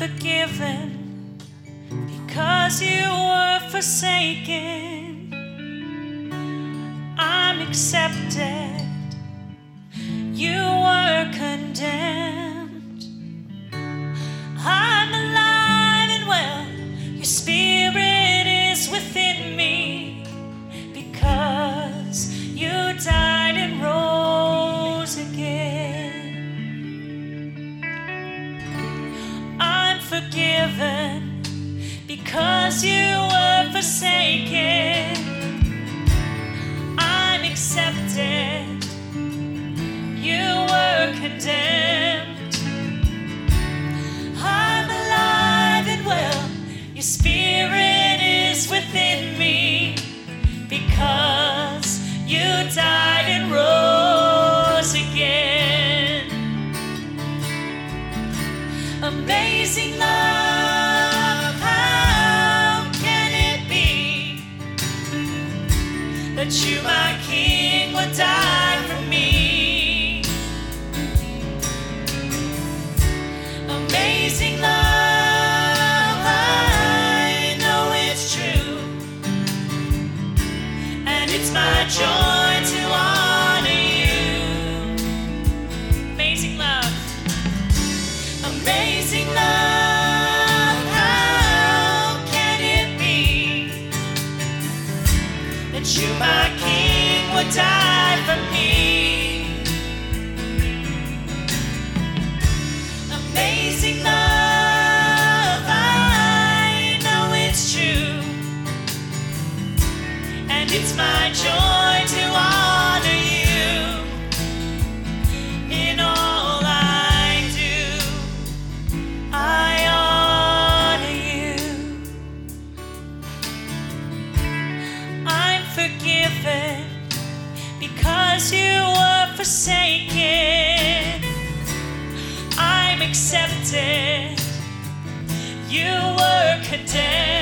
forgiven because you were forsaken. I'm accepted. You were condemned. Because you were forsaken. I'm accepted. You were condemned. I'm alive and well. Your spirit is within me because you died and rose again. Amazing love, you, my King, would die for me? Amazing love, I know it's true, and it's my joy forgiven because you were forsaken. I'm accepted. You were condemned.